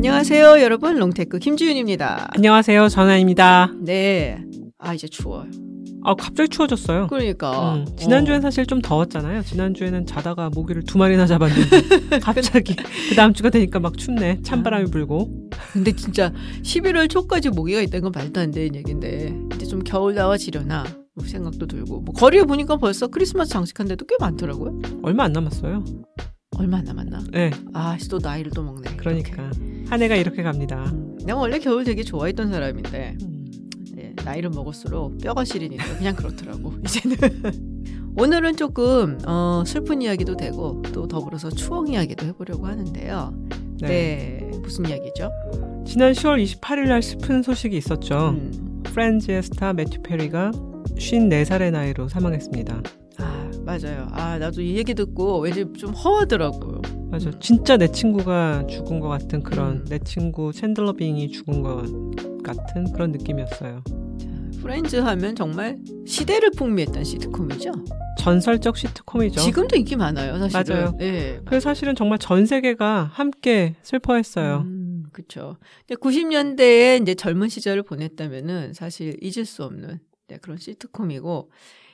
안녕하세요, 여러분. 롱테이크 김지윤입니다. 안녕하세요. 전은환입니다. 네. 아, 이제 추워요. 아, 갑자기 추워졌어요. 그러니까. 음, 지난주엔 어. 사실 좀 더웠잖아요. 지난주에는 자다가 모기를 두 마리나 잡았는데 갑자기 그 다음 주가 되니까 막 춥네. 찬바람이 아. 불고. 근데 진짜 11월 초까지 모기가 있다는 건 말도 안 되는 얘기인데 이제 좀 겨울 나아지려나 뭐 생각도 들고 뭐 거리에 보니까 벌써 크리스마스 장식한 데도 꽤 많더라고요. 얼마 안 남았어요. 얼마 안 남았나? 네, 아, 또 나이를 또 먹네. 그러니까 한 해가 이렇게 갑니다. 이렇게. 내가 원래 겨울 되게 좋아했던 사람인데 음, 네, 나이를 먹을수록 뼈가 시리니까 그냥 그렇더라고 이제는. 오늘은 조금 어, 슬픈 이야기도 되고 또 더불어서 추억 이야기도 해보려고 하는데요. 네. 네, 무슨 이야기죠? 지난 10월 28일 날 슬픈 소식이 있었죠. 음. 프렌즈의 스타 매튜 페리가 54살의 나이로 사망했습니다. 아 맞아요. 아 나도 이 얘기 듣고 왠지 좀 허하더라고요. 맞아. 음. 진짜 내 친구가 죽은 것 같은 그런 음. 내 친구 챈들러 빙이 죽은 것 같은 그런 느낌이었어요. 프렌즈 하면 정말 시대를 풍미했던 시트콤이죠. 전설적 시트콤이죠. 지금도 인기 많아요, 사실은. 맞아요. 네. 그래서 사실은 정말 전 세계가 함께 슬퍼했어요. 음, 그렇죠. 90년대에 이제 젊은 시절을 보냈다면은 사실 잊을 수 없는 네, 그런 시트콤이고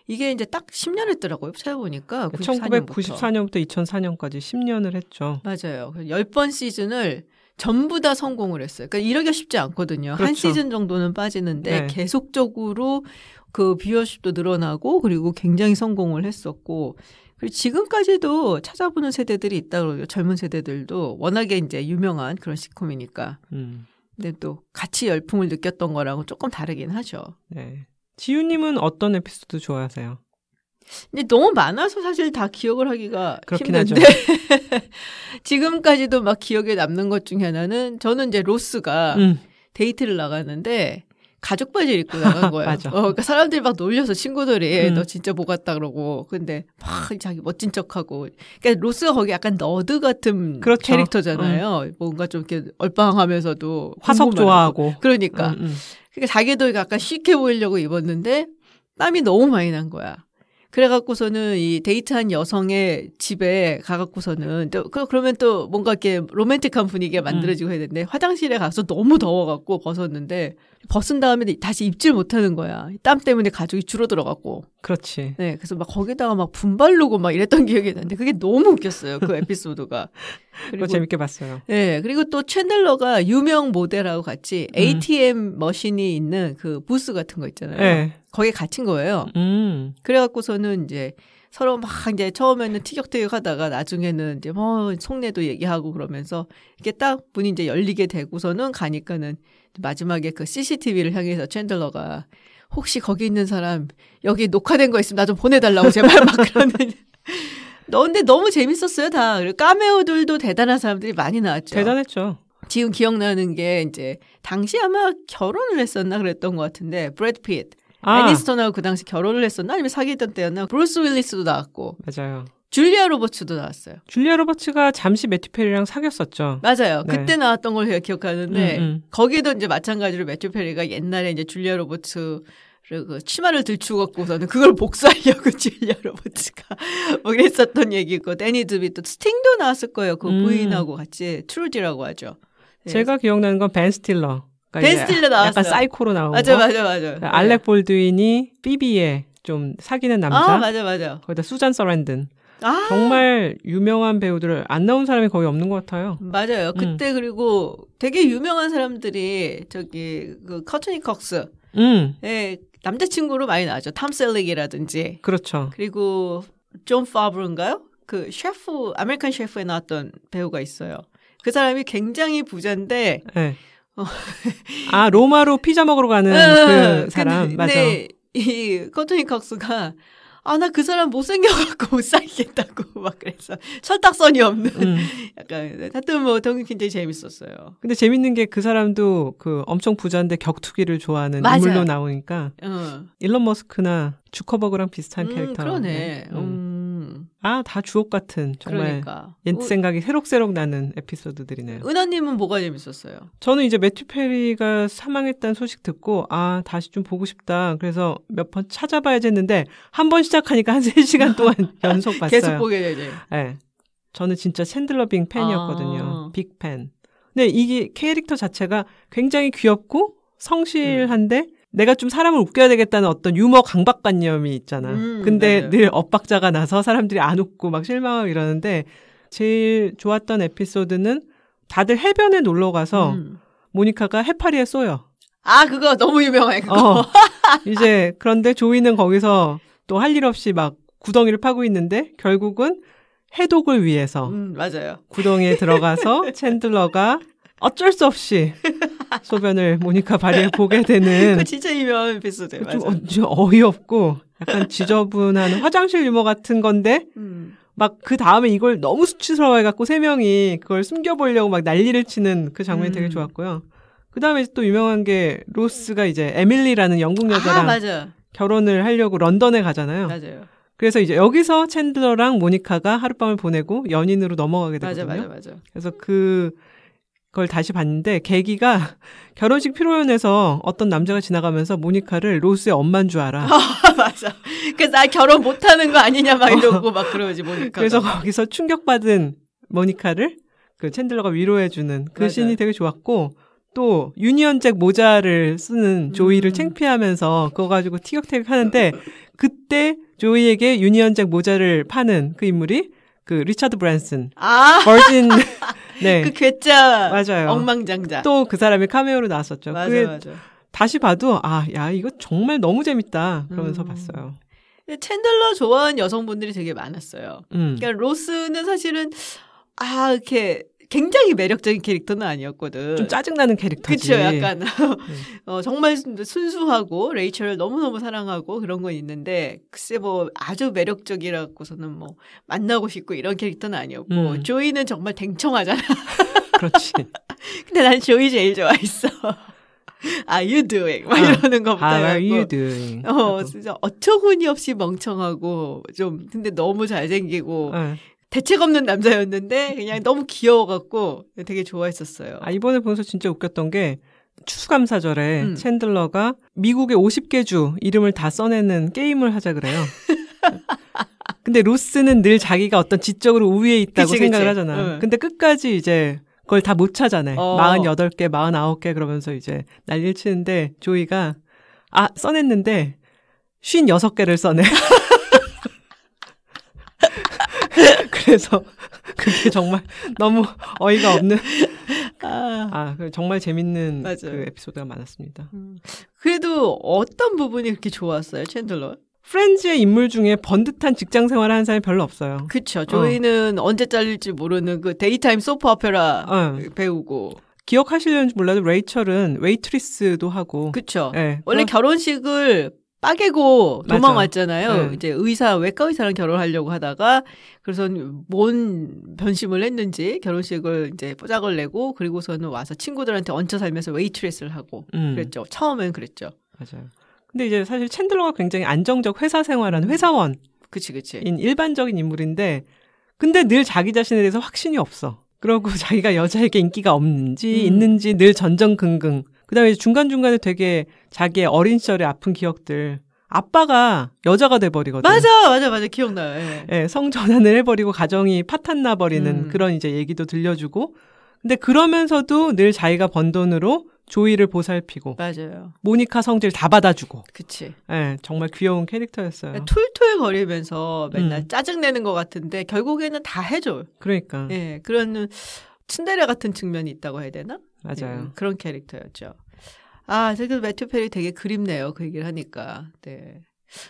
이게 이제 딱 10년 했더라고요. 찾아보니까 94년부터. 1994년부터 2004년까지 10년을 했죠. 맞아요. 10번 시즌을 전부 다 성공을 했어요. 그러니까 이러기가 쉽지 않거든요. 한 그렇죠. 시즌 정도는 빠지는데 네. 계속적으로 그 뷰어십도 늘어나고 그리고 굉장히 성공을 했었고 그리고 지금까지도 찾아보는 세대들이 있다 그러요. 젊은 세대들도 워낙에 이제 유명한 그런 시콤이니까. 음, 근데 또 같이 열풍을 느꼈던 거랑은 조금 다르긴 하죠. 네. 지윤님은 어떤 에피소드 좋아하세요? 근데 너무 많아서 사실 다 기억을 하기가 그렇긴 힘든데 지금까지도 막 기억에 남는 것 중에 하나는 저는 이제 로스가 음, 데이트를 나갔는데 가죽 바지를 입고 나간 거예요. 맞아. 어, 그러니까 사람들이 막 놀려서 친구들이 음. 너 진짜 뭐 같다 그러고 근데 막 자기 멋진 척하고 그러니까 로스가 거기 약간 nerd 같은 그렇죠. 캐릭터잖아요. 뭔가 좀 이렇게 얼빵하면서도 화석. 좋아하고. 그러니까 음, 음. 그러니까 자기도 약간 시크해 보이려고 입었는데 땀이 너무 많이 난 거야. 그래갖고서는 이 데이트한 여성의 집에 가갖고서는 또 그- 그러면 또 뭔가 이렇게 로맨틱한 분위기가 만들어지고 해야 되는데 화장실에 가서 너무 더워갖고 벗었는데 벗은 다음에 다시 입질 못하는 거야. 땀 때문에 가죽이 줄어들어갖고. 그렇지. 네, 그래서 막 거기다가 막 분발르고 막 이랬던 기억이 나는데 그게 너무 웃겼어요. 그 에피소드가. 그거 재밌게 봤어요. 네, 그리고 또 챈들러가 유명 모델하고 같이 음. ATM 머신이 있는 그 부스 같은 거 있잖아요. 네. 거기에 갇힌 거예요. 음, 그래갖고서는 이제 서로 막 이제 처음에는 티격태격 하다가 나중에는 이제 뭐 속내도 얘기하고 그러면서 이렇게 딱 문이 이제 열리게 되고서는 가니까는 마지막에 그 CCTV를 향해서 챈들러가 혹시 거기 있는 사람 여기 녹화된 거 있으면 나 좀 보내달라고 제발 막 그러는. 너 근데 너무 재밌었어요 다. 그리고 까메오들도 대단한 사람들이 많이 나왔죠. 대단했죠. 지금 기억나는 게 이제 당시 아마 결혼을 했었나 그랬던 것 같은데 브래드 핏 아, 애니스턴하고 그 당시 결혼을 했었나 아니면 사귀던 때였나 브루스 윌리스도 나왔고 맞아요. 줄리아 로버츠도 나왔어요. 줄리아 로버츠가 잠시 매튜 페리랑 사귀었었죠. 맞아요. 네. 그때 나왔던 걸 제가 기억하는데 음, 음. 거기도 이제 마찬가지로 매튜 페리가 옛날에 이제 줄리아 로버츠 그 치마를 들추고서는 그걸 복수하려고 줄리아 로버츠가 뭐 그랬었던 얘기고 대니 드비토 스팅도 나왔을 거예요. 그 음. 부인하고 같이 트루디라고 하죠. 네. 제가 기억나는 건 벤 스틸러. 그러니까 벤 이제 스틸러 나왔어요. 약간 사이코로 나온 맞아 거. 맞아 맞아. 네. 알렉 볼드윈이 피비에 좀 사귀는 남자. 아 맞아 맞아. 거기다 수잔 서랜든. 아 정말 유명한 배우들 안 나온 사람이 거의 없는 것 같아요. 맞아요. 그때 그리고 되게 유명한 사람들이 저기 그 커트니 컥스 음, 의 남자친구로 많이 나왔죠. 탐 셀릭이라든지 그렇죠. 그리고 존 파브른가요? 그 셰프 아메리칸 셰프에 나왔던 배우가 있어요. 그 사람이 굉장히 부자인데 네. 아 로마로 피자 먹으러 가는 그 사람 근데, 맞아. 근데 이 커트니 컥스가 아 나 그 사람 못생겨갖고 못 사귀겠다고 막 그래서 철딱선이 없는 음. 약간 하여튼 뭐 굉장히 재밌었어요. 근데 재밌는 게 그 사람도 그 엄청 부자인데 격투기를 좋아하는 맞아요. 인물로 나오니까 어. 일론 머스크나 주커버그랑 비슷한 음, 캐릭터. 그러네. 음. 음. 아, 다 주옥 같은 정말 그러니까. 옛 생각이 새록새록 나는 에피소드들이네요. 은하님은 뭐가 재밌었어요? 저는 이제 매튜 페리가 사망했다는 소식 듣고 아 다시 좀 보고 싶다. 그래서 몇 번 찾아봐야지 했는데 한 번 시작하니까 한 3시간 동안 연속 봤어요. 계속 보게 되지. 네. 저는 진짜 샌들러 빙 팬이었거든요. 아. 빅 팬. 근데 이게 캐릭터 자체가 굉장히 귀엽고 성실한데 내가 좀 사람을 웃겨야 되겠다는 어떤 유머 강박관념이 있잖아. 음, 근데 맞아요. 늘 엇박자가 나서 사람들이 안 웃고 막 실망하고 이러는데 제일 좋았던 에피소드는 다들 해변에 놀러 가서 음. 모니카가 해파리에 쏘여. 아 그거 너무 유명해 그거. 어. 이제 그런데 조이는 거기서 또 할 일 없이 막 구덩이를 파고 있는데 결국은 해독을 위해서 음, 맞아요. 구덩이에 들어가서 챈들러가 어쩔 수 없이 소변을 모니카 발에 보게 되는 그 진짜 유명한 에피소드. 좀, 맞아. 어, 좀 어이없고 약간 지저분한 화장실 유머 같은 건데 음. 막그 다음에 이걸 너무 수치스러워해갖고 세 명이 그걸 숨겨보려고 막 난리를 치는 그 장면이 되게 음. 좋았고요. 그 다음에 또 유명한 게 로스가 이제 에밀리라는 영국 아 여자랑 맞아, 결혼을 하려고 런던에 가잖아요. 맞아요, 그래서 이제 여기서 챈들러랑 모니카가 하룻밤을 보내고 연인으로 넘어가게 맞아, 되거든요. 맞아, 맞아. 그래서 그 그걸 다시 봤는데 계기가 결혼식 피로연에서 어떤 남자가 지나가면서 모니카를 로스의 엄마인 줄 알아. 아, 맞아. 그래서 나 결혼 못하는 거 아니냐 막 이러고 막 그러지 보니까. 그래서 거기서 충격받은 모니카를 그 챈들러가 위로해주는 그 맞아요. scene이 되게 좋았고 또 유니언잭 모자를 쓰는 조이를 음. 창피하면서 그거 가지고 티격태격 하는데 그때 조이에게 유니언잭 모자를 파는 그 인물이 그 리차드 브랜슨 아, 버진 네. 그 괴짜 맞아요. 억만장자. 또 그 사람이 카메오로 나왔었죠. 맞아, 그게 맞아. 다시 봐도 아, 야, 이거 정말 너무 재밌다. 그러면서 음. 봤어요. 챈들러 좋아하는 여성분들이 되게 많았어요. 음. 그러니까 로스는 사실은 아 이렇게 굉장히 매력적인 캐릭터는 아니었거든. 좀 짜증나는 캐릭터지. 그쵸, 약간 어, 정말 순- 순수하고 레이첼을 너무 너무 사랑하고 그런 건 있는데 글쎄 뭐 아주 매력적이라고서는 뭐 만나고 싶고 이런 캐릭터는 아니었고 음. 조이는 정말 댕청하잖아. 그렇지. 근데 난 조이 제일 좋아했어. 아, you doing 막 아, 이러는 것부터 How are 해갖고. you doing? 어, 진짜 어처구니 없이 멍청하고 좀 근데 너무 잘생기고 어. 대책 없는 남자였는데 그냥 너무 귀여워갖고 되게 좋아했었어요. 아, 이번에 보면서 진짜 웃겼던 게 추수감사절에 음. 챈들러가 미국의 50개 주 이름을 다 써내는 게임을 하자 그래요. 근데 로스는 늘 자기가 어떤 지적으로 우위에 있다고 그치, 생각을 그치. 하잖아. 응. 근데 끝까지 이제 그걸 다 못 찾아내. 어. 48개, 49개 그러면서 이제 난리를 치는데 조이가 아, 써냈는데 56개를 써내. 그래서 그게 정말 너무 어이가 없는 아, 아, 그 정말 재밌는 맞아요. 그 에피소드가 많았습니다. 음. 그래도 어떤 부분이 그렇게 좋았어요, 챈들러? 프렌즈의 인물 중에 번듯한 직장 생활을 하는 사람이 별로 없어요. 그쵸. 조이는 언제 잘릴지 모르는 그 daytime soap opera 어. 배우고. 기억하시려는지 몰라도 레이첼은 웨이트리스도 하고. 그쵸. 예, 원래 결혼식을 빠개고. 도망왔잖아요. 네. 이제 의사, 외과 의사랑 결혼하려고 하다가 그래서 뭔 변심을 했는지 결혼식을 이제 뽀짝을 내고 그리고서는 와서 친구들한테 얹혀 살면서 웨이트레스를 하고 음, 그랬죠. 처음엔 그랬죠. 맞아요. 근데 이제 사실 챈들러가 굉장히 안정적 회사 생활하는 회사원인 그치, 그치. 일반적인 인물인데, 근데 늘 자기 자신에 대해서 확신이 없어. 그러고 자기가 여자에게 인기가 없는지 음. 있는지 늘 전전긍긍. 그다음에 중간 중간에 되게 자기의 어린 시절의 아픈 기억들. 아빠가 여자가 돼버리거든. 맞아, 맞아, 맞아. 기억나요. 예. 예, 성전환을 해버리고 가정이 파탄 나 버리는 음. 그런 이제 얘기도 들려주고. 근데 그러면서도 늘 자기가 번 돈으로 조이를 보살피고 맞아요. 모니카 성질 다 받아주고. 그치. 예, 정말 귀여운 캐릭터였어요. 툴툴 거리면서 맨날 음. 짜증내는 것 같은데 결국에는 다 해줘요. 그러니까 예, 그런 츤데레 같은 측면이 있다고 해야 되나? 맞아요. 예, 그런 캐릭터였죠. 아, 그래도 매튜 페리 되게 그립네요. 그 얘기를 하니까. 네.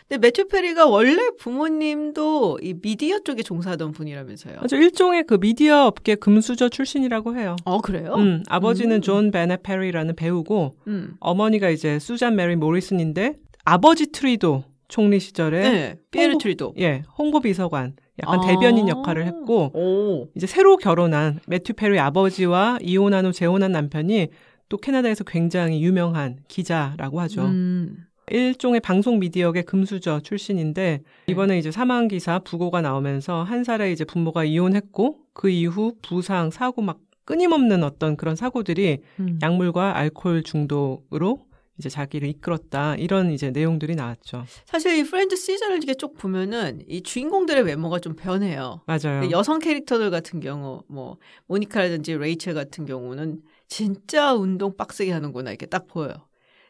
근데 매튜 페리가 원래 부모님도 이 미디어 쪽에 종사하던 분이라면서요. 아주 일종의 그 미디어 업계 금수저 출신이라고 해요. 어, 그래요? 음, 아버지는 음. 존 베넷 페리라는 배우고 음. 어머니가 이제 수잔 메리 모리슨인데 아버지 트뤼도 총리 시절에 네. 피에르 트뤼도. 예 홍보 비서관 약간 아. 대변인 역할을 했고 오. 이제 새로 결혼한 매튜 페리 아버지와 이혼한 후 재혼한 남편이 또 캐나다에서 굉장히 유명한 기자라고 하죠. 음. 일종의 방송 미디어계 금수저 출신인데 이번에 이제 사망 기사 부고가 나오면서 한 살에 이제 부모가 이혼했고 그 이후 부상 사고 막 끊임없는 어떤 그런 사고들이 음. 약물과 알코올 중독으로 이제 자기를 이끌었다 이런 이제 내용들이 나왔죠. 사실 이 프렌즈 시즌을 이렇게 쭉 보면은 이 주인공들의 외모가 좀 변해요. 맞아요. 여성 캐릭터들 같은 경우 뭐 모니카라든지 레이첼 같은 경우는 진짜 운동 빡세게 하는구나 이렇게 딱 보여요.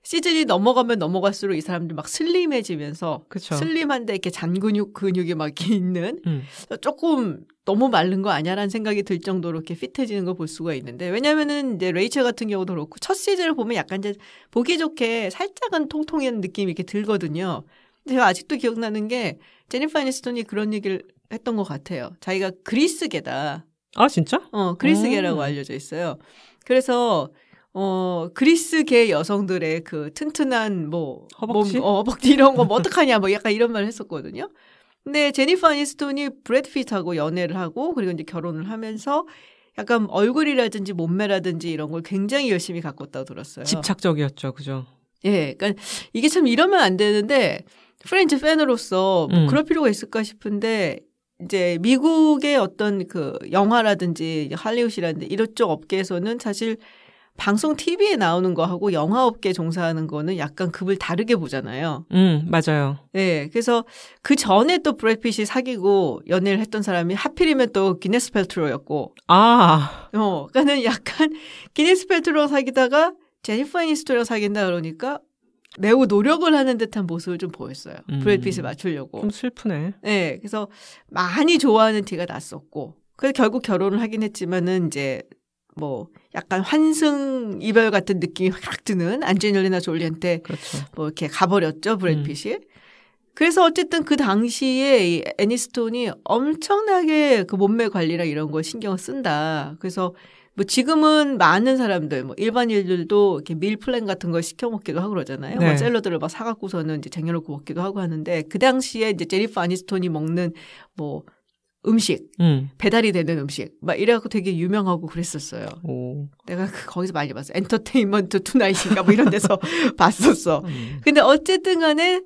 시즌이 넘어가면 넘어갈수록 이 사람들 막 슬림해지면서 그쵸. 슬림한데 이렇게 잔근육 근육이 막 있는 음. 조금 너무 마른 거 아니야라는 생각이 들 정도로 이렇게 fit해지는 걸 볼 수가 있는데 왜냐면은 이제 레이첼 같은 경우도 그렇고 첫 시즌을 보면 약간 이제 보기 좋게 살짝은 통통한 느낌이 이렇게 들거든요. 제가 아직도 기억나는 게 제니퍼 애니스톤이 그런 얘기를 했던 것 같아요. 자기가 그리스계다. 아 진짜? 어, 그리스계라고 음. 알려져 있어요. 그래서 어, 그리스계 여성들의 그 튼튼한 뭐 허벅지? 몸, 어, 허벅지 이런 거 뭐 어떡하냐 뭐 약간 이런 말을 했었거든요. 근데 제니퍼 아니스톤이 브래드 피트하고 연애를 하고 그리고 이제 결혼을 하면서 약간 얼굴이라든지 몸매라든지 이런 걸 굉장히 열심히 가꿨다고 들었어요. 집착적이었죠, 그죠? 예, 그러니까 이게 참 이러면 안 되는데 프렌즈 팬으로서 뭐 음. 그럴 필요가 있을까 싶은데 이제 미국의 어떤 그 영화라든지 할리우드라든지 이런 쪽 업계에서는 사실 방송 TV에 나오는 거하고 영화 업계 종사하는 거는 약간 급을 다르게 보잖아요. 음 맞아요. 네, 그래서 그 전에 또 브래핏이 사귀고 연애를 했던 사람이 하필이면 또 기네스 펠트로였고, 아 어, 그러니까는 약간 기네스 펠트로랑 사귀다가 제니퍼 애니스토랑 사귄다 그러니까 매우 노력을 하는 듯한 모습을 좀 보였어요. 음. 브래핏을 맞추려고. 좀 슬프네. 네, 그래서 많이 좋아하는 티가 났었고, 그래서 결국 결혼을 하긴 했지만은 이제 뭐 약간 환승 이별 같은 느낌이 확 드는 안젤리나 졸리한테 그렇죠. 뭐 이렇게 가버렸죠 브래드 음. 핏이. 그래서 어쨌든 그 당시에 이 애니스톤이 엄청나게 그 몸매 관리랑 이런 걸 신경을 쓴다. 그래서 뭐 지금은 많은 사람들 뭐 일반인들도 이렇게 meal plan 같은 걸 시켜 먹기도 하고 그러잖아요. 네. 뭐 샐러드를 막 사갖고서는 이제 쟁여놓고 먹기도 하고 하는데 그 당시에 이제 제니퍼 아니스톤이 먹는 뭐 음식 음. 배달이 되는 음식 막 이래갖고 되게 유명하고 그랬었어요. 오. 내가 그 거기서 많이 봤어. Entertainment Tonight인가 뭐 이런 데서 봤었어. 음. 근데 어쨌든 간에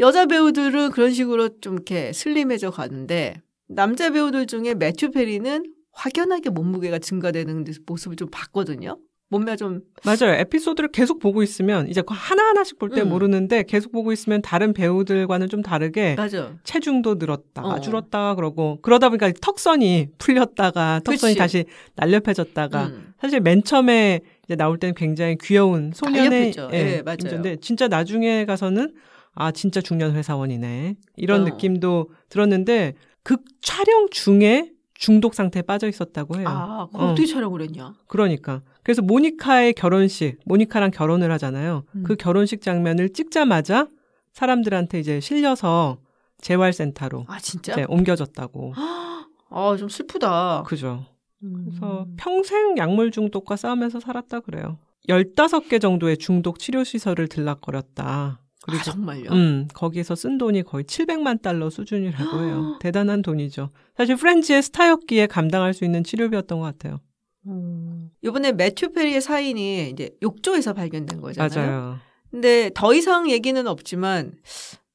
여자 배우들은 그런 식으로 좀 이렇게 슬림해져 가는데 남자 배우들 중에 매튜 페리는 확연하게 몸무게가 증가되는 모습을 좀 봤거든요. 몸매가 좀 맞아요. 에피소드를 계속 보고 있으면 이제 그거 하나 하나씩 볼때 음. 모르는데 계속 보고 있으면 다른 배우들과는 좀 다르게 맞아. 체중도 늘었다가 어. 줄었다가 그러고 그러다 보니까 턱선이 풀렸다가 턱선이 그치. 다시 날렵해졌다가 음. 사실 맨 처음에 이제 나올 때는 굉장히 귀여운 소년의. 예, 맞아요. 인조인데 진짜 나중에 가서는 아 진짜 중년 회사원이네 이런 어. 느낌도 들었는데 극 촬영 중에 중독 상태에 빠져 있었다고 해요. 아, 어. 어떻게 촬영을 했냐? 그러니까 그래서 모니카의 결혼식 모니카랑 결혼을 하잖아요. 음. 그 결혼식 장면을 찍자마자 사람들한테 이제 실려서 재활센터로 아, 진짜? 옮겨졌다고. 아, 좀 슬프다. 그죠. 음. 그래서 평생 약물 중독과 싸우면서 살았다 그래요. 15개 정도의 중독 치료 시설을 들락거렸다. 그리고 아, 정말요? 음, 거기에서 쓴 돈이 거의 700만 달러 수준이라고 해요. 대단한 돈이죠. 사실 프렌즈의 스타였기에 감당할 수 있는 치료비였던 것 같아요. 음. 이번에 매튜 페리의 사인이 이제 욕조에서 발견된 거잖아요. 맞아요. 근데 더 이상 얘기는 없지만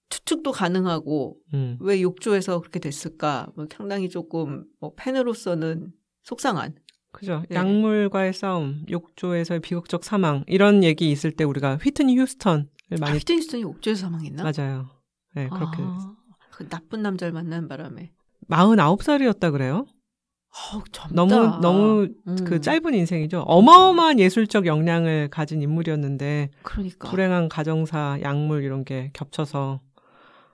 추측도 가능하고 음. 왜 욕조에서 그렇게 됐을까? 뭐 상당히 조금 뭐 팬으로서는 속상한. 그죠. 네. 약물과의 싸움, 욕조에서의 비극적 사망 이런 얘기 있을 때 우리가 휘트니 휴스턴을 아, 많이 휘트니스턴이 욕조에서 사망했나? 맞아요. 네, 그렇게 아, 그 나쁜 남자를 만난 바람에. 49살이었다 그래요. 젊다. 너무 너무 음, 그 짧은 인생이죠. 어마어마한 예술적 역량을 가진 인물이었는데 그러니까. 불행한 가정사, 약물 이런 게 겹쳐서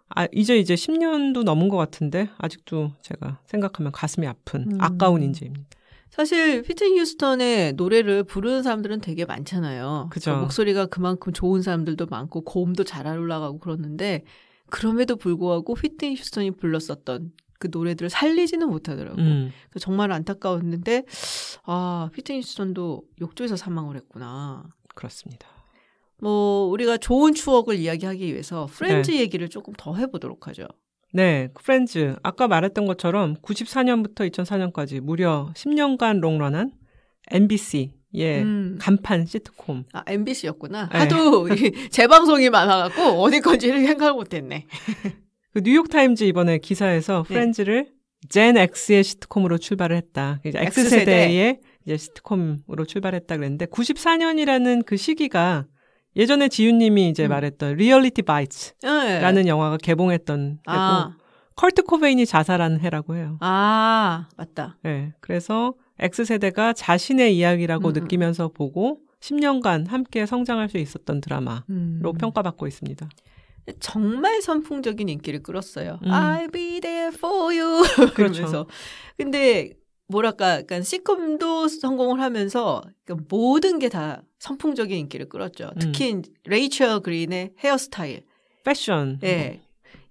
아 이제 이제 10년도 넘은 것 같은데 아직도 제가 생각하면 가슴이 아픈 음. 아까운 인재입니다. 사실 휘트니 휴스턴의 노래를 부르는 사람들은 되게 많잖아요. 그죠. 그 목소리가 그만큼 좋은 사람들도 많고 고음도 잘 올라가고 그러는데 그럼에도 불구하고 휘트니 휴스턴이 불렀었던 그 노래들을 살리지는 못하더라고요. 음, 정말 안타까웠는데 아 휘트니 휴스턴도 욕조에서 사망을 했구나. 그렇습니다. 뭐 우리가 좋은 추억을 이야기하기 위해서 프렌즈 네. 얘기를 조금 더 해보도록 하죠. 네, 프렌즈 아까 말했던 것처럼 94년부터 2004년까지 무려 10년간 롱런한 NBC의 음. 간판 시트콤. 아 NBC였구나. 네. 하도 이 재방송이 많아갖고 어디 건지를 생각을 못했네. 그 뉴욕 타임즈 이번에 기사에서 네. 프렌즈를 Gen X의 시트콤으로 출발을 했다. 이제 X X세대. 세대의 이제 시트콤으로 출발했다 그랬는데 94년이라는 그 시기가 예전에 지윤님이 이제 음. 말했던 Reality Bites라는 네. 영화가 개봉했던 해고 아, 커트 코베인이 자살한 해라고 해요. 아, 맞다. 네, 그래서 X세대가 자신의 이야기라고 음, 음. 느끼면서 보고 10년간 함께 성장할 수 있었던 드라마로 음. 평가받고 있습니다. 정말 선풍적인 인기를 끌었어요. 음. I'll be there for you. 그렇죠. 그러면서. 근데 뭐랄까, 약간 시트콤도 성공을 하면서 모든 게 다 선풍적인 인기를 끌었죠. 음. 특히 레이첼 그린의 헤어스타일. 패션. 예.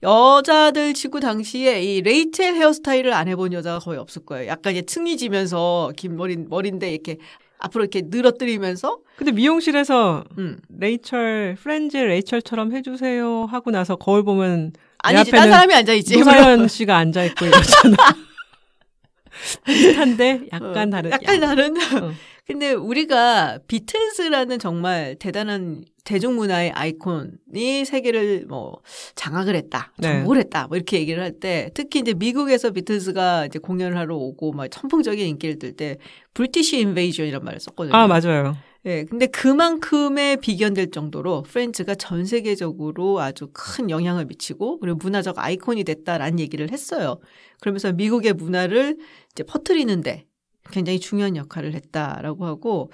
여자들 치고 당시에 이 레이첼 헤어스타일을 안 해본 여자가 거의 없을 거예요. 약간 이제 층이 지면서 긴 머리, 머리인데 이렇게 앞으로 이렇게 늘어뜨리면서, 근데 미용실에서 음. 레이첼, 프렌즈 레이첼처럼 해주세요 하고 나서 거울 보면 아니지, 딴 사람이 앉아 있지. 노사연 씨가 앉아 있고 이러잖아. 비슷한데 약간 어, 다른. 약간 다른. 어. 근데 우리가 비틀즈라는 정말 대단한 대중문화의 아이콘이 세계를 뭐 장악을 했다, 네. 정복을 했다, 뭐 이렇게 얘기를 할 때 특히 이제 미국에서 비틀즈가 이제 공연을 하러 오고 막 선풍적인 인기를 뜰때 브리티시 인베이전이란 말을 썼거든요. 아 맞아요. 예, 근데 그만큼의 비견될 정도로 프렌즈가 전 세계적으로 아주 큰 영향을 미치고 그리고 문화적 아이콘이 됐다라는 얘기를 했어요. 그러면서 미국의 문화를 이제 퍼뜨리는데 굉장히 중요한 역할을 했다라고 하고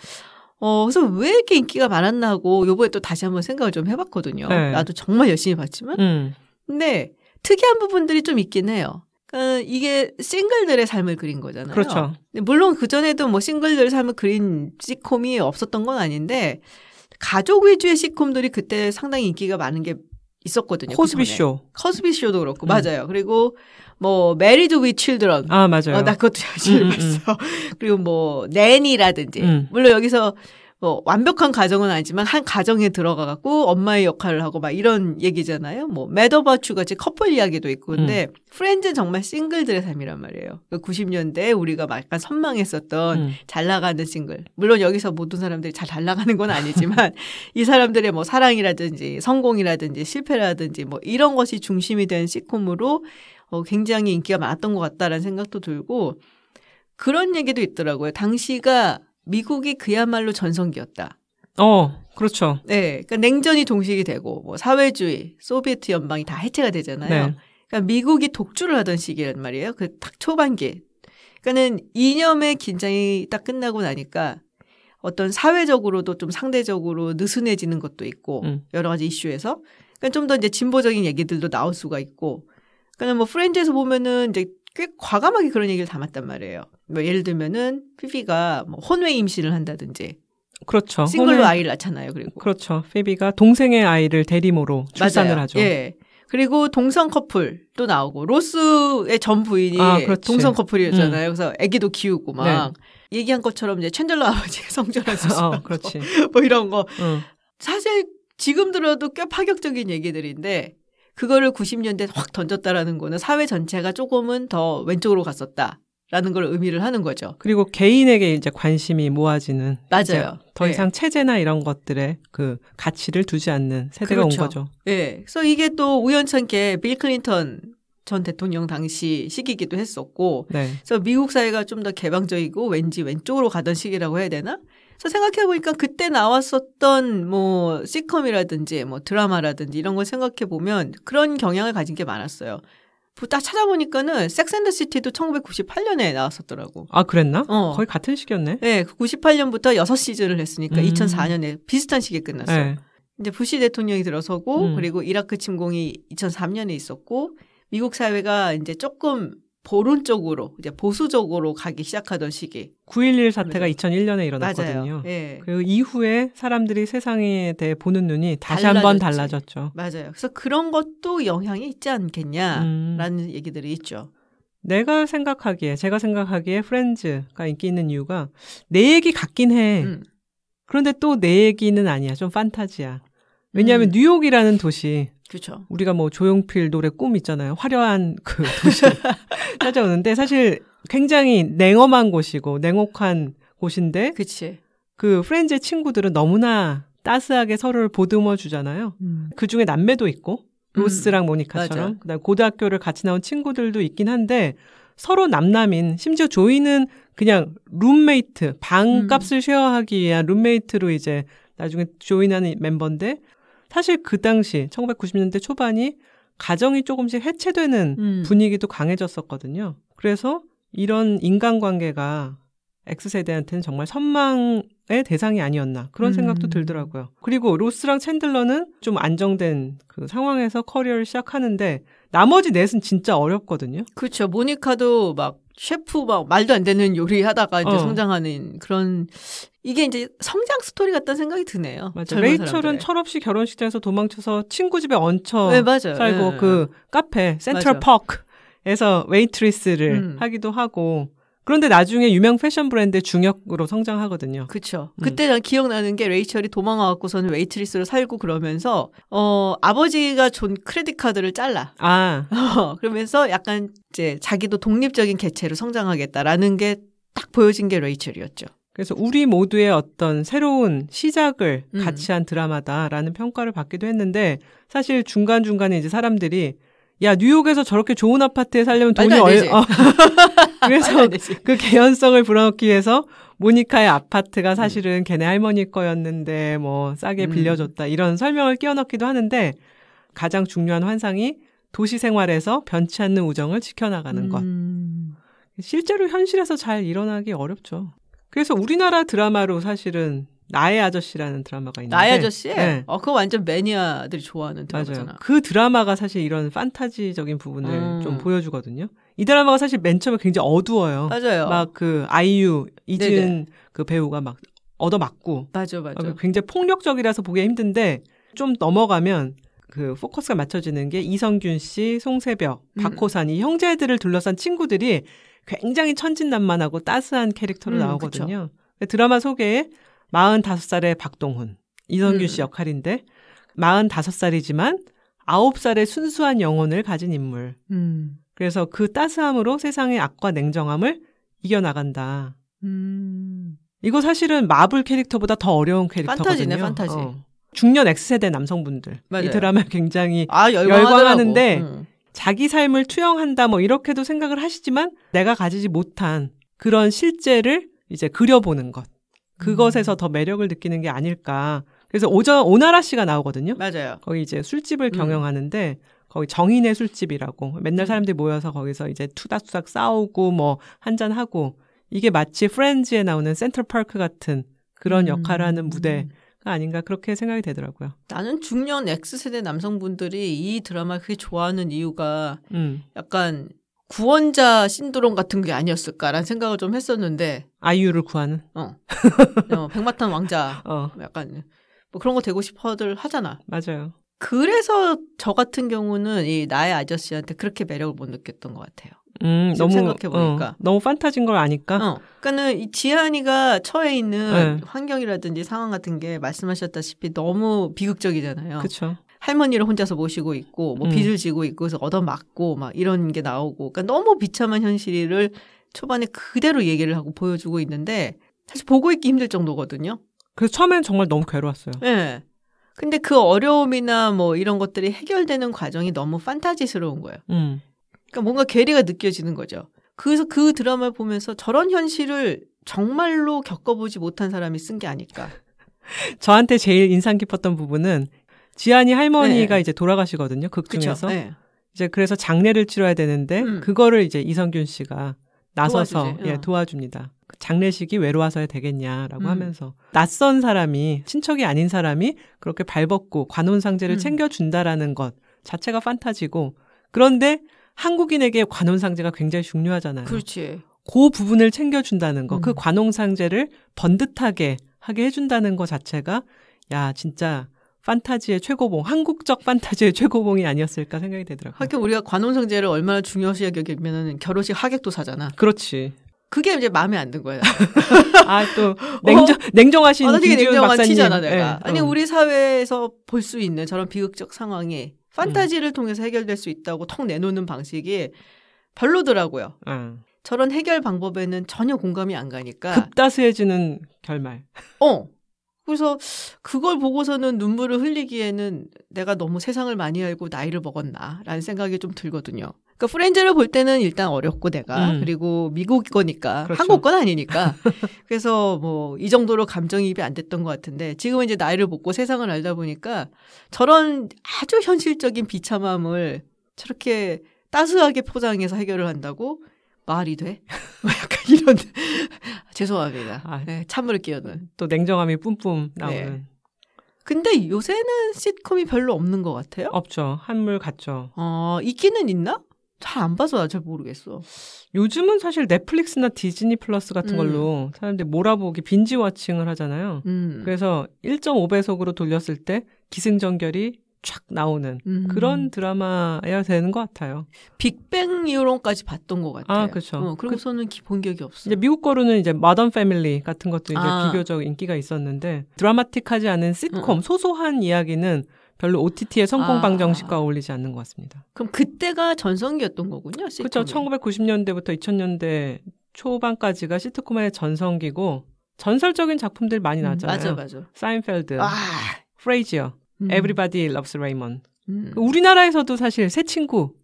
어, 그래서 왜 이렇게 인기가 많았나 하고 요번에 또 다시 한번 생각을 좀 해봤거든요. 네. 나도 정말 열심히 봤지만. 음. 근데 특이한 부분들이 좀 있긴 해요. 그러니까 이게 싱글들의 삶을 그린 거잖아요. 그렇죠. 물론 그전에도 뭐 싱글들의 삶을 그린 시콤이 없었던 건 아닌데 가족 위주의 시콤들이 그때 상당히 인기가 많은 게 있었거든요. 코스비 그전에. 쇼. 코스비 쇼도 그렇고 음. 맞아요. 그리고 뭐 Married with Children 아 맞아요. 어, 나 그것도 열심히 음, 음, 봤어. 그리고 뭐 내니라든지 음. 물론 여기서 뭐 완벽한 가정은 아니지만 한 가정에 들어가 갖고 엄마의 역할을 하고 막 이런 얘기잖아요. 뭐 Mad About You 같이 커플 이야기도 있고 근데 음. 프렌즈는 정말 싱글들의 삶이란 말이에요. 그 90년대 우리가 막 약간 선망했었던 음. 잘 나가는 싱글. 물론 여기서 모든 사람들이 잘 잘 나가는 건 아니지만 이 사람들의 뭐 사랑이라든지 성공이라든지 실패라든지 뭐 이런 것이 중심이 된 시트콤으로 어, 굉장히 인기가 많았던 것 같다라는 생각도 들고 그런 얘기도 있더라고요. 당시가 미국이 그야말로 전성기였다. 어 그렇죠. 네, 그러니까 냉전이 동식이 되고 뭐 사회주의, 소비에트 연방이 다 해체가 되잖아요. 네. 그러니까 미국이 독주를 하던 시기란 말이에요. 그 딱 초반기. 그러니까는 이념의 긴장이 딱 끝나고 나니까 어떤 사회적으로도 좀 상대적으로 느슨해지는 것도 있고 음. 여러 가지 이슈에서 그러니까 좀 더 이제 진보적인 얘기들도 나올 수가 있고 그러니까 뭐 프렌즈에서 보면은 이제 꽤 과감하게 그런 얘기를 담았단 말이에요. 뭐 예를 들면은 피비가 뭐 혼외 임신을 한다든지 그렇죠. 싱글로 혼의- 아이를 낳잖아요. 그리고 그렇죠. 피비가 동생의 아이를 대리모로 출산을 맞아요. 하죠. 예. 그리고 동성 커플도 나오고 로스의 전 부인이 아. 동성 커플이었잖아요. 그래서 아기도 키우고 막 네. 얘기한 것처럼 이제 챈들러 아버지의 성전환 수술 어, 그렇지. 뭐 이런 거 응. 사실 지금 들어도 꽤 파격적인 얘기들인데 그거를 90년대 확 던졌다라는 거는 사회 전체가 조금은 더 왼쪽으로 갔었다 라는 걸 의미를 하는 거죠. 그리고 개인에게 이제 관심이 모아지는 맞아요. 더 네. 이상 체제나 이런 것들의 그 가치를 두지 않는 세대가 그렇죠. 온 거죠. 예. 그래서 이게 또 우연찮게 빌 클린턴 전 대통령 당시 시기이기도 했었고 네. 그래서 미국 사회가 좀 더 개방적이고 왠지 왼쪽으로 가던 시기라고 해야 되나? 그래서 생각해 보니까 그때 나왔었던 뭐 시컴이라든지 뭐 드라마라든지 이런 걸 생각해 보면 그런 경향을 가진 게 많았어요. 뭐딱 찾아보니까는 섹스앤더 시티도 1998년에 나왔었더라고. 아 그랬나? 어. 거의 같은 시기였네. 네, 98년부터 6시즌을 했으니까 음. 2004년에 비슷한 시기에 끝났어요. 네. 이제 부시 대통령이 들어서고 음. 그리고 이라크 침공이 2003년에 있었고 미국 사회가 이제 조금 보론 쪽으로 이제 보수적으로 가기 시작하던 시기. 9.11 사태가 그러죠. 2001년에 일어났거든요. 맞아요. 예. 그 이후에 사람들이 세상에 대해 보는 눈이 다시 한번 달라졌지. 달라졌죠. 맞아요. 그래서 그런 것도 영향이 있지 않겠냐라는 음. 얘기들이 있죠. 내가 생각하기에 제가 생각하기에 프렌즈가 인기 있는 이유가 내 얘기 같긴 해. 음. 그런데 또 내 얘기는 아니야. 좀 판타지야. 왜냐하면 음. 뉴욕이라는 도시 그렇죠. 우리가 뭐 조용필 노래 꿈 있잖아요. 화려한 그 도시 찾아오는데 사실 굉장히 냉엄한 곳이고 냉혹한 곳인데 그치. 그 프렌즈의 친구들은 너무나 따스하게 서로를 보듬어 주잖아요. 그 중에 남매도 있고 로스랑 모니카처럼 맞아. 그다음 고등학교를 같이 나온 친구들도 있긴 한데 서로 남남인 심지어 조이는 그냥 룸메이트 방값을 share하기 위한 룸메이트로 이제 나중에 join하는 멤버인데 사실 그 당시 1990년대 초반이 가정이 조금씩 해체되는 음. 분위기도 강해졌었거든요. 그래서 이런 인간관계가 X세대한테는 정말 선망의 대상이 아니었나 그런 생각도 음. 들더라고요. 그리고 로스랑 챈들러는 좀 안정된 그 상황에서 커리어를 시작하는데 나머지 넷은 진짜 어렵거든요. 그렇죠. 모니카도 막 셰프 막 말도 안 되는 요리 하다가 이제 어. 성장하는 그런 이게 이제 성장 스토리 같다는 생각이 드네요. 맞아. 레이첼은 사람들의. 철없이 결혼식장에서 도망쳐서 친구 집에 얹혀 네, 맞아요. 살고 네. 그 카페 센트럴. 파크에서 웨이트리스를 음. 하기도 하고 그런데 나중에 유명 패션 브랜드 중역으로 성장하거든요. 음. 그때 난 기억나는 게 레이첼이 도망와갖고서는 웨이트리스로 살고 그러면서, 어, 아버지가 준 credit card를 잘라. 아, 어, 그러면서 약간 이제 자기도 독립적인 개체로 성장하겠다라는 게 딱 보여진 게 레이첼이었죠. 그래서 우리 모두의 어떤 새로운 시작을 음. 같이 한 드라마다라는 평가를 받기도 했는데 사실 중간중간에 이제 사람들이 야, 뉴욕에서 저렇게 좋은 아파트에 살려면 돈이 말도 안 얼, 되지. 어. 그래서. 그 개연성을 불어넣기 위해서 모니카의 아파트가 사실은 걔네 할머니 거였는데 뭐 싸게 음. 빌려줬다 이런 설명을 끼워 넣기도 하는데 가장 중요한 환상이 도시 생활에서 변치 않는 우정을 지켜나가는 것. 음. 실제로 현실에서 잘 일어나기 어렵죠. 그래서 우리나라 드라마로 사실은 나의 아저씨라는 드라마가 있는데 나의 아저씨? 네. 어, 그거 완전 매니아들이 좋아하는 맞아요. 드라마잖아. 그 드라마가 사실 이런 판타지적인 부분을 음. 좀 보여주거든요. 이 드라마가 사실 맨 처음에 굉장히 어두워요. 맞아요. 막 그 아이유 이지은. 그 배우가 막 얻어맞고 맞아, 맞아. 어, 굉장히 폭력적이라서 보기 힘든데 좀 넘어가면 그 포커스가 맞춰지는 게 이성균 씨, 송세벽, 음. 박호산 이 형제들을 둘러싼 친구들이 굉장히 천진난만하고 따스한 캐릭터로 음, 나오거든요. 드라마 소개에 45살의 박동훈, 이성균 음. 씨 역할인데 45살이지만 9살의 순수한 영혼을 가진 인물. 음. 그래서 그 따스함으로 세상의 악과 냉정함을 이겨나간다. 음. 이거 사실은 마블 캐릭터보다 더 어려운 캐릭터거든요. 판타지네, 판타지. 어. 중년 X세대 남성분들. 이 맞아요. 드라마 굉장히 아. 열광하는데 음. 자기 삶을 투영한다 뭐 이렇게도 생각을 하시지만 내가 가지지 못한 그런 실제를 이제 그려보는 것. 그것에서 더 매력을 느끼는 게 아닐까. 그래서 오전 오나라 씨가 나오거든요. 맞아요. 거기 이제 술집을 음. 경영하는데 거기 정인의 술집이라고 맨날 사람들이 모여서 거기서 이제 투닥투닥 싸우고 뭐 한잔 하고 이게 마치 프렌즈에 나오는 센트럴파크 같은 그런 음. 역할을 하는 무대 가 아닌가 그렇게 생각이 되더라고요. 나는 중년 X세대 남성분들이 이 드라마를 그렇게 좋아하는 이유가 음. 약간 구원자 신드롬 같은 게 아니었을까라는 생각을 좀 했었는데, 아이유를 구하는. 어. 어, 백마탄 왕자. 어, 약간, 뭐 그런 거 되고 싶어들 하잖아. 맞아요. 그래서 저 같은 경우는 이 나의 아저씨한테 그렇게 매력을 못 느꼈던 것 같아요. 음, 너무 생각해 보니까. 어, 너무 판타진 걸 아니까. 어. 그러니까는 이 지한이가 처해 있는 네. 환경이라든지 상황 같은 게 말씀하셨다시피 너무 비극적이잖아요. 그렇죠. 할머니를 혼자서 모시고 있고 뭐 음. 빚을 지고 있고 그래서 얻어맞고 막 이런 게 나오고 그러니까 너무 비참한 현실을 초반에 그대로 얘기를 하고 보여주고 있는데 사실 보고 있기 힘들 정도거든요. 그래서 처음엔 정말 너무 괴로웠어요. 예. 근데 그 어려움이나 뭐 이런 것들이 해결되는 과정이 너무 판타지스러운 거예요. 음. 그러니까 뭔가 괴리가 느껴지는 거죠. 그래서 그 드라마를 보면서 저런 현실을 정말로 겪어보지 못한 사람이 쓴 게 아닐까. 저한테 제일 인상 깊었던 부분은 지안이 할머니가 네. 이제 돌아가시거든요. 극. 중에서. 네. 이제 그래서 장례를 치러야 되는데 음. 그거를 이제 이성균 씨가 나서서 도와주지. 예, 어. 도와줍니다. 그 장례식이 외로워서야 되겠냐라고 음. 하면서 낯선 사람이 친척이 아닌 사람이 그렇게 발벗고 관혼상제를 음. 챙겨준다라는 것 자체가 판타지고 그런데 한국인에게 관혼상제가 굉장히 중요하잖아요. 그렇지. 그 부분을 챙겨준다는 거, 음. 그 관혼상제를 번듯하게 하게 해준다는 것 자체가 야 진짜 판타지의 최고봉, 한국적 판타지의 최고봉이 아니었을까 생각이 되더라고요. 하긴 우리가 관혼성제를 얼마나 중요시 여기면은 결혼식 하객도 사잖아. 그렇지. 그게 이제 마음에 안 든 거야. 아또 냉정 냉정하신 아, 나 되게 김지훈 냉정한 박사님. 티잖아, 내가. 예, 아니, 어. 우리 사회에서 볼 수 있는 저런 비극적 상황이 판타지를 통해서 해결될 수 있다고 턱 내놓는 방식이 별로더라고요. 아, 저런 해결 방법에는 전혀 공감이 안 가니까. 급다스해지는 결말. 어. 그래서 그걸 보고서는 눈물을 흘리기에는 내가 너무 세상을 많이 알고 나이를 먹었나라는 생각이 좀 들거든요. 그러니까 프렌즈를 볼 때는 일단 어렵고 내가 음. 그리고 미국 거니까 그렇죠. 한국 건 아니니까 그래서 뭐 이 정도로 감정이입이 안 됐던 것 같은데 지금은 이제 나이를 먹고 세상을 알다 보니까 저런 아주 현실적인 비참함을 저렇게 따스하게 포장해서 해결을 한다고 말이 돼? 뭐 약간 이런 죄송합니다. 아. 네, 찬물을 끼얹는. 또 냉정함이 뿜뿜 나오는. 네. 근데 요새는 시트콤이 별로 없는 것 같아요. 없죠. 한물 같죠. 어, 있기는 있나? 잘 안 봐서 나잘 모르겠어. 요즘은 사실 넷플릭스나 디즈니 플러스 같은 음. 걸로 사람들이 몰아보기 빈지 워칭을 하잖아요. 음. 그래서 1.5배속으로 돌렸을 때 기승전결이 촥 나오는 음. 그런 드라마여야 되는 것 같아요. 빅뱅 이론까지 봤던 것 같아요. 아, 그쵸. 어, 그리고서는 기- 본 기억이 없어. 이제 미국 거로는 이제 마던 패밀리 같은 것도 이제 아. 비교적 인기가 있었는데 드라마틱하지 않은 시트콤 음. 소소한 이야기는 별로 OTT의 성공 아. 방정식과 어울리지 않는 것 같습니다. 그럼 그때가 전성기였던 거군요. 그렇죠. 시트콤이. 1990년대부터 2000년대 초반까지가 시트콤의 전성기고 전설적인 작품들 많이 음, 나왔잖아요. 맞아, 맞아. 사인펠드, 아, 프레이지어, 음. Everybody Loves Raymond. 음. 우리나라에서도 사실 새 친구,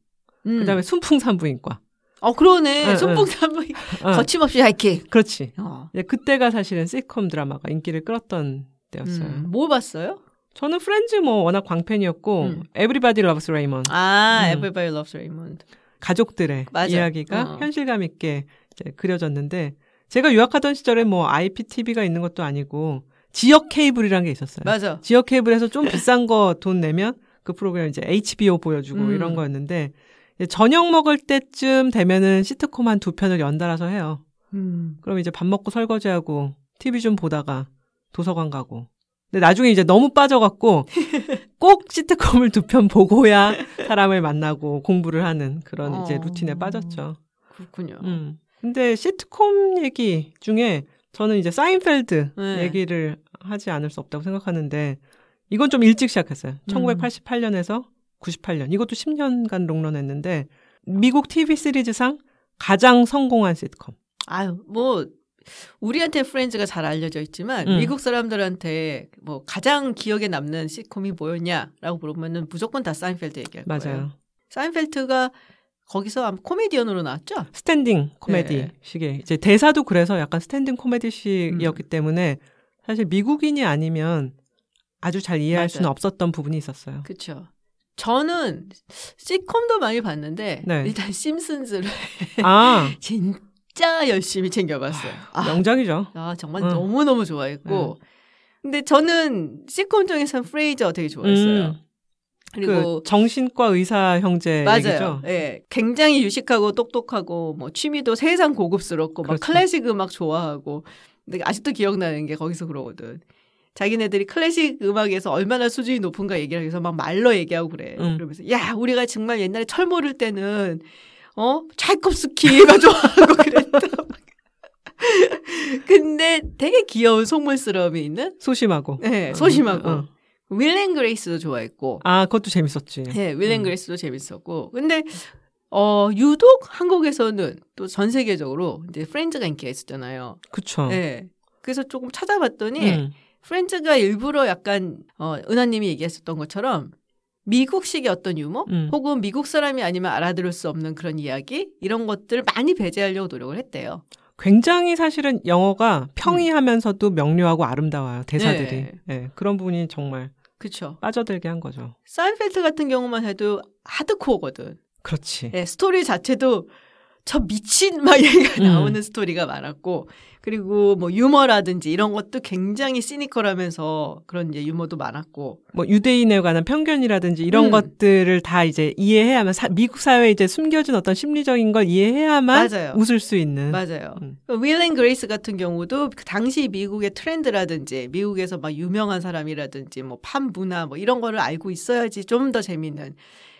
음. 그다음에 순풍산부인과. 어, 그러네. 응, 손풍산부 어, 거침없이 하이킥. 그렇지. 어. 예, 그때가 사실은 시트콤 드라마가 인기를 끌었던 때였어요. 음, 뭐 봤어요? 저는 프렌즈 뭐 워낙 광팬이었고 음. Everybody Loves Raymond 아, 음. Everybody Loves Raymond. 가족들의 맞아. 이야기가 어. 현실감 있게 그려졌는데 제가 유학하던 시절에 뭐 IPTV가 있는 것도 아니고 지역 케이블이라는 게 있었어요. 맞아. 지역 케이블에서 좀 비싼 거 돈 내면 그 프로그램 이제 HBO 보여주고 음. 이런 거였는데 이제 저녁 먹을 때쯤 되면은 시트콤 한 두 편을 연달아서 해요. 음. 그럼 이제 밥 먹고 설거지하고 TV 좀 보다가 도서관 가고. 근데 나중에 이제 너무 빠져갖고 꼭 시트콤을 두 편 보고야 사람을 만나고 공부를 하는 그런 이제 어. 루틴에 빠졌죠. 그렇군요. 음. 근데 시트콤 얘기 중에 저는 이제 사인펠드 네. 얘기를 하지 않을 수 없다고 생각하는데 이건 좀 일찍 시작했어요. 음. 1988년에서 98년. 이것도 10년간 롱런했는데 미국 TV 시리즈상 가장 성공한 시트콤. 아유, 뭐 우리한테 프렌즈가 잘 알려져 있지만 음. 미국 사람들한테 뭐 가장 기억에 남는 시트콤이 뭐였냐라고 물어보면은 무조건 다 사인펠드 얘기할 거예요. 맞아요. 사인펠트가 거기서 아마 코미디언으로 나왔죠? 스탠딩 코미디 네. 식의 이제 대사도 그래서 약간 스탠딩 코미디식이었기 음. 때문에 사실 미국인이 아니면 아주 잘 이해할 맞아요. 수는 없었던 부분이 있었어요. 그렇죠. 저는 시트콤도 많이 봤는데 네. 일단 심슨즈를 아 진짜 열심히 챙겨봤어요. 아, 명작이죠. 아, 정말 응. 너무 너무 좋아했고. 근데 저는 시트콤 중에서는 프레이저 되게 좋아했어요. 음, 그리고 그 정신과 의사 형제 맞아요. 얘기죠. 예. 굉장히 유식하고 똑똑하고 뭐 취미도 세상 고급스럽고 막 그렇죠. 클래식 음악 좋아하고 근데 아직도 기억나는 게 거기서 그러거든. 자기네들이 클래식 음악에서 얼마나 수준이 높은가 얘기를 해서 막 말로 얘기하고 그래. 음. 그러면서 야 우리가 정말 옛날에 철 모를 때는 어 차이콥스키가 좋아하고 그랬다. 근데 되게 귀여운 속물스러움이 있는 소심하고. 네, 소심하고 어. 윌앤 그레이스도 좋아했고 아 그것도 재밌었지. 네, 윌앤 음. 그레이스도 재밌었고. 근데 어 유독 한국에서는 또 전 세계적으로 이제 프렌즈가 인기가 있었잖아요. 그쵸. 네. 그래서 조금 찾아봤더니 음. 프렌즈가 일부러 약간 어 은하님이 얘기했었던 것처럼 미국식의 어떤 유머 음. 혹은 미국 사람이 아니면 알아들을 수 없는 그런 이야기 이런 것들을 많이 배제하려고 노력을 했대요. 굉장히 사실은 영어가 평이하면서도 명료하고 아름다워요 대사들이. 네. 네, 그런 부분이 정말 그렇죠. 빠져들게 한 거죠. 사인펠트 같은 경우만 해도 하드코어거든. 그렇지. 네, 스토리 자체도 저 미친 막 얘기가 음. 나오는 스토리가 많았고 그리고 뭐 유머라든지 이런 것도 굉장히 시니컬하면서 그런 이제 유머도 많았고 뭐 유대인에 관한 편견이라든지 이런 음. 것들을 다 이제 이해해야만 사- 미국 사회에 이제 숨겨진 어떤 심리적인 걸 이해해야만 맞아요. 웃을 수 있는. 맞아요. 음. 윌앤 그레이스 같은 경우도 그 당시 미국의 트렌드라든지 미국에서 막 유명한 사람이라든지 뭐 팝 문화 뭐 이런 거를 알고 있어야지 좀 더 재밌는.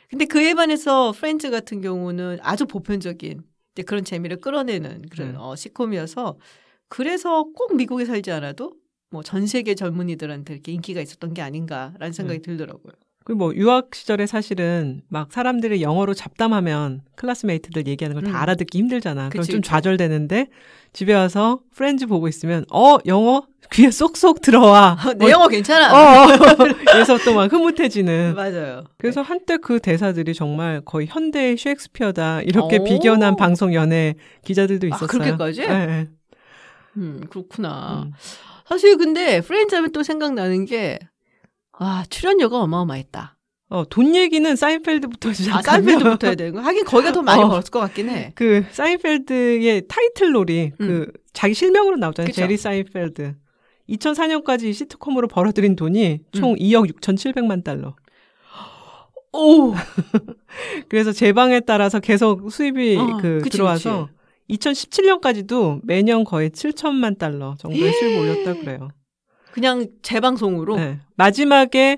근데 그에 반해서 프렌즈 같은 경우는 아주 보편적인 이제 그런 재미를 끌어내는 그런 음. 어, 시트콤이어서 그래서 꼭 미국에 살지 않아도 뭐 전 세계 젊은이들한테 이렇게 인기가 있었던 게 아닌가라는 생각이 들더라고요. 그리고 뭐 유학 시절에 사실은 막 사람들이 영어로 잡담하면 classmate들 얘기하는 걸 다 음. 알아듣기 힘들잖아. 그럼 좀. 좌절되는데 집에 와서 프렌즈 보고 있으면 어 영어 귀에 쏙쏙 들어와. 내 영어 괜찮아. 어, 그래서 또 막 흐뭇해지는. 맞아요. 그래서 한때 그 대사들이 정말 거의 현대의 셰익스피어다 이렇게 오. 비견한 방송 연예 기자들도 아, 있었어요. 그렇게까지? 네, 네. 음, 그렇구나. 음. 사실 근데 프렌즈 하면 또 생각나는 게, 아, 출연료가 어마어마했다. 어, 돈 얘기는 사인펠드부터 아, 시작하면 사인펠드부터 해야 되는 거. 하긴 거기가 더 많이 어. 벌었을 것 같긴 해. 그 사인펠드의 타이틀롤이 그 자기 실명으로 나오잖아요. 음. 그쵸. 제리 사인펠드. 2004년까지 시트콤으로 벌어들인 돈이 총 음. 2억 6,700만 달러. 오! 그래서 제방에 따라서 계속 수입이 어, 그 그치, 들어와서 2017년까지도 매년 거의 7천만 달러 정도의 수입을 올렸다 그래요. 그냥 재방송으로. 네. 마지막에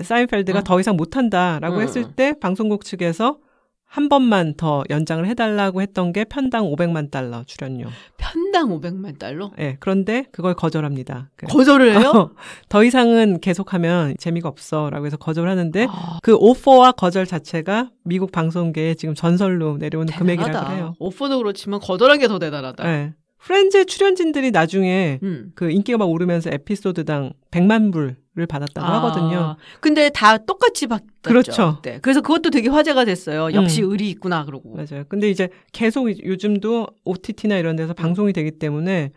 사인펠드가 어. 더 이상 못한다라고 어, 했을 어. 때 방송국 측에서 한 번만 더 연장을 해달라고 했던 게 편당 500만 달러 출연료. 편당 500만 달러? 예, 그런데 그걸 거절합니다. 그- 거절을 해요? 어, 더 이상은 계속하면 재미가 없어라고 해서 거절하는데 아, 그 오퍼와 거절 자체가 미국 방송계에 지금 전설로 내려오는 금액이라고. 해요. 오퍼도 그렇지만 거절한 게 더 대단하다. 예. 프렌즈 출연진들이 나중에 음. 그 인기가 막 오르면서 에피소드당 100만 불을 받았다고 아, 하거든요. 근데 다 똑같이 받았죠. 그렇죠. 그때. 그래서 그것도 되게 화제가 됐어요. 역시 음. 의리 있구나 그러고. 맞아요. 근데 이제 계속 요즘도 OTT나 이런 데서 방송이 되기 때문에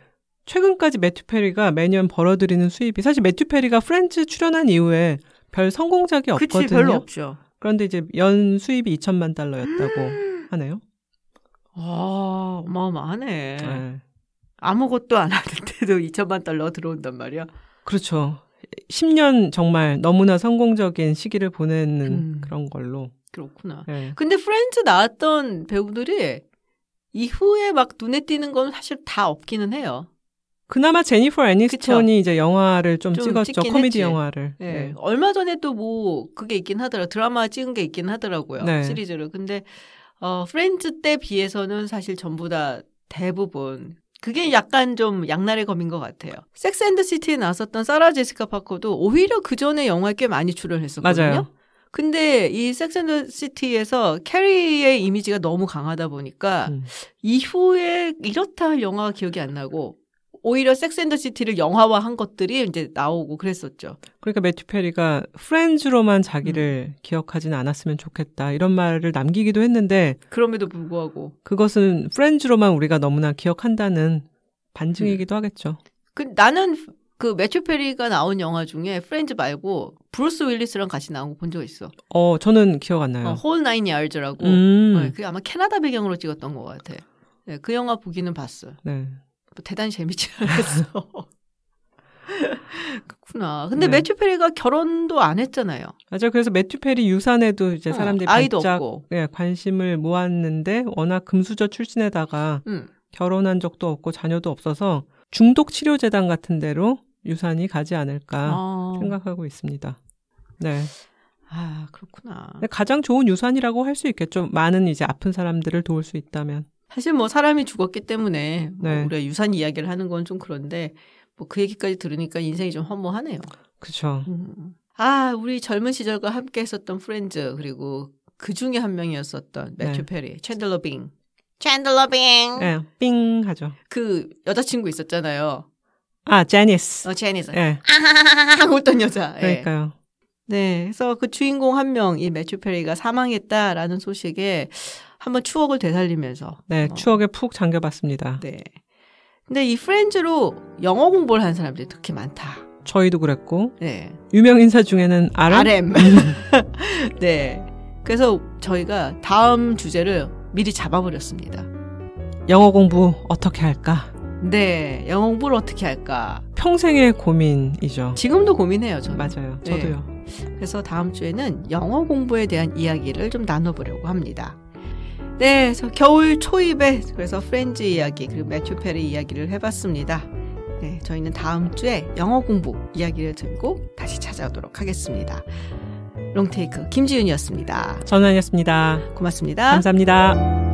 최근까지 매튜 페리가 매년 벌어들이는 수입이 사실 매튜 페리가 프렌즈 출연한 이후에 별 성공작이 그치 없거든요. 별로 없죠. 그런데 이제 연 수입이 2천만 달러였다고 하네요. 아 어마어마하네. 네. 아무것도 안 하는 데도 2천만 달러 들어온단 말이야. 그렇죠. 10년 정말 너무나 성공적인 시기를 보내는 음. 그런 걸로. 그렇구나. 네. 근데 프렌즈 나왔던 배우들이 이후에 막 눈에 띄는 건 사실 다 없기는 해요. 그나마 제니퍼 애니스톤이 이제 영화를 좀, 좀 찍었죠. 코미디 했지. 영화를. 예. 네. 얼마 전에 또 뭐 그게 있긴 하더라. 드라마 찍은 게 있긴 하더라고요. 네. 시리즈를. 근데 어 프렌즈 때 비해서는 사실 전부 다 대부분 그게 약간 좀 양날의 검인 것 같아요. 섹스 앤드 시티에 나왔었던 사라 제시카 파커도 오히려 그 전에 영화에 꽤 많이 출연했었거든요. 맞아요. 근데 이 섹스 앤드 시티에서 캐리의 이미지가 너무 강하다 보니까 음. 이후에 이렇다 할 영화가 기억이 안 나고 오히려 섹스 앤드 시티를 영화화한 것들이 이제 나오고 그랬었죠. 그러니까 매튜 페리가 프렌즈로만 자기를 음. 기억하지는 않았으면 좋겠다 이런 말을 남기기도 했는데 그럼에도 불구하고 그것은 프렌즈로만 우리가 너무나 기억한다는 반증이기도 하겠죠. 그 나는 그 매튜 페리가 나온 영화 중에 프렌즈 말고 브루스 윌리스랑 같이 나온 거 본 적 있어. 어, 저는 기억 안 나요. 어, 홀 나인 야르즈라고. 음. 네, 그게 아마 캐나다 배경으로 찍었던 것 같아. 네, 그 영화 보기는 봤어요. 네. 뭐 대단히 재밌지 않았어. 그렇구나. 근데 네. 매튜 페리가 결혼도 안 했잖아요. 맞아요. 그래서 매튜 페리 유산에도 이제 어, 사람들이 아이도 바짝 없고. 예, 관심을 모았는데 워낙 금수저 출신에다가 음. 결혼한 적도 없고 자녀도 없어서 중독 치료 재단 같은 데로 유산이 가지 않을까 아, 생각하고 있습니다. 네. 아, 그렇구나. 가장 좋은 유산이라고 할 수 있겠죠. 많은 이제 아픈 사람들을 도울 수 있다면. 사실 뭐 사람이 죽었기 때문에 뭐 네. 우리가 유산 이야기를 하는 건 좀 그런데 뭐 그 얘기까지 들으니까 인생이 좀 허무하네요. 그렇죠. 음. 아, 우리 젊은 시절과 함께 했었던 프렌즈 그리고 그 중에 한 명이었었던 매튜 네. 페리, 챈들러 빙. 챈들러 빙. 예, 삥 하죠. 그 여자친구 있었잖아요. 아, 제니스. 어, 제니스. 예. 아하하하 웃던 여자. 예. 그러니까요. 네. 그래서 그 주인공 한 명, 이 매튜 페리가 사망했다라는 소식에 한번 추억을 되살리면서. 네, 어, 추억에 푹 잠겨봤습니다. 네. 근데 이 프렌즈로 영어 공부를 하는 사람들이 그렇게 많다. 저희도 그랬고 네. 유명 인사 중에는 RM. RM. 네. 그래서 저희가 다음 주제를 미리 잡아버렸습니다. 영어 공부 어떻게 할까? 네. 영어 공부를 어떻게 할까? 평생의 고민이죠. 지금도 고민해요, 저는. 맞아요. 네. 저도요. 그래서 다음 주에는 영어 공부에 대한 이야기를 좀 나눠보려고 합니다. 네, 그래서 겨울 초입에 그래서 프렌즈 이야기 그리고 매튜 페리 이야기를 해봤습니다. 네, 저희는 다음 주에 영어 공부 이야기를 들고 다시 찾아오도록 하겠습니다. 롱테이크 김지윤이었습니다. 전환이었습니다. 고맙습니다. 감사합니다.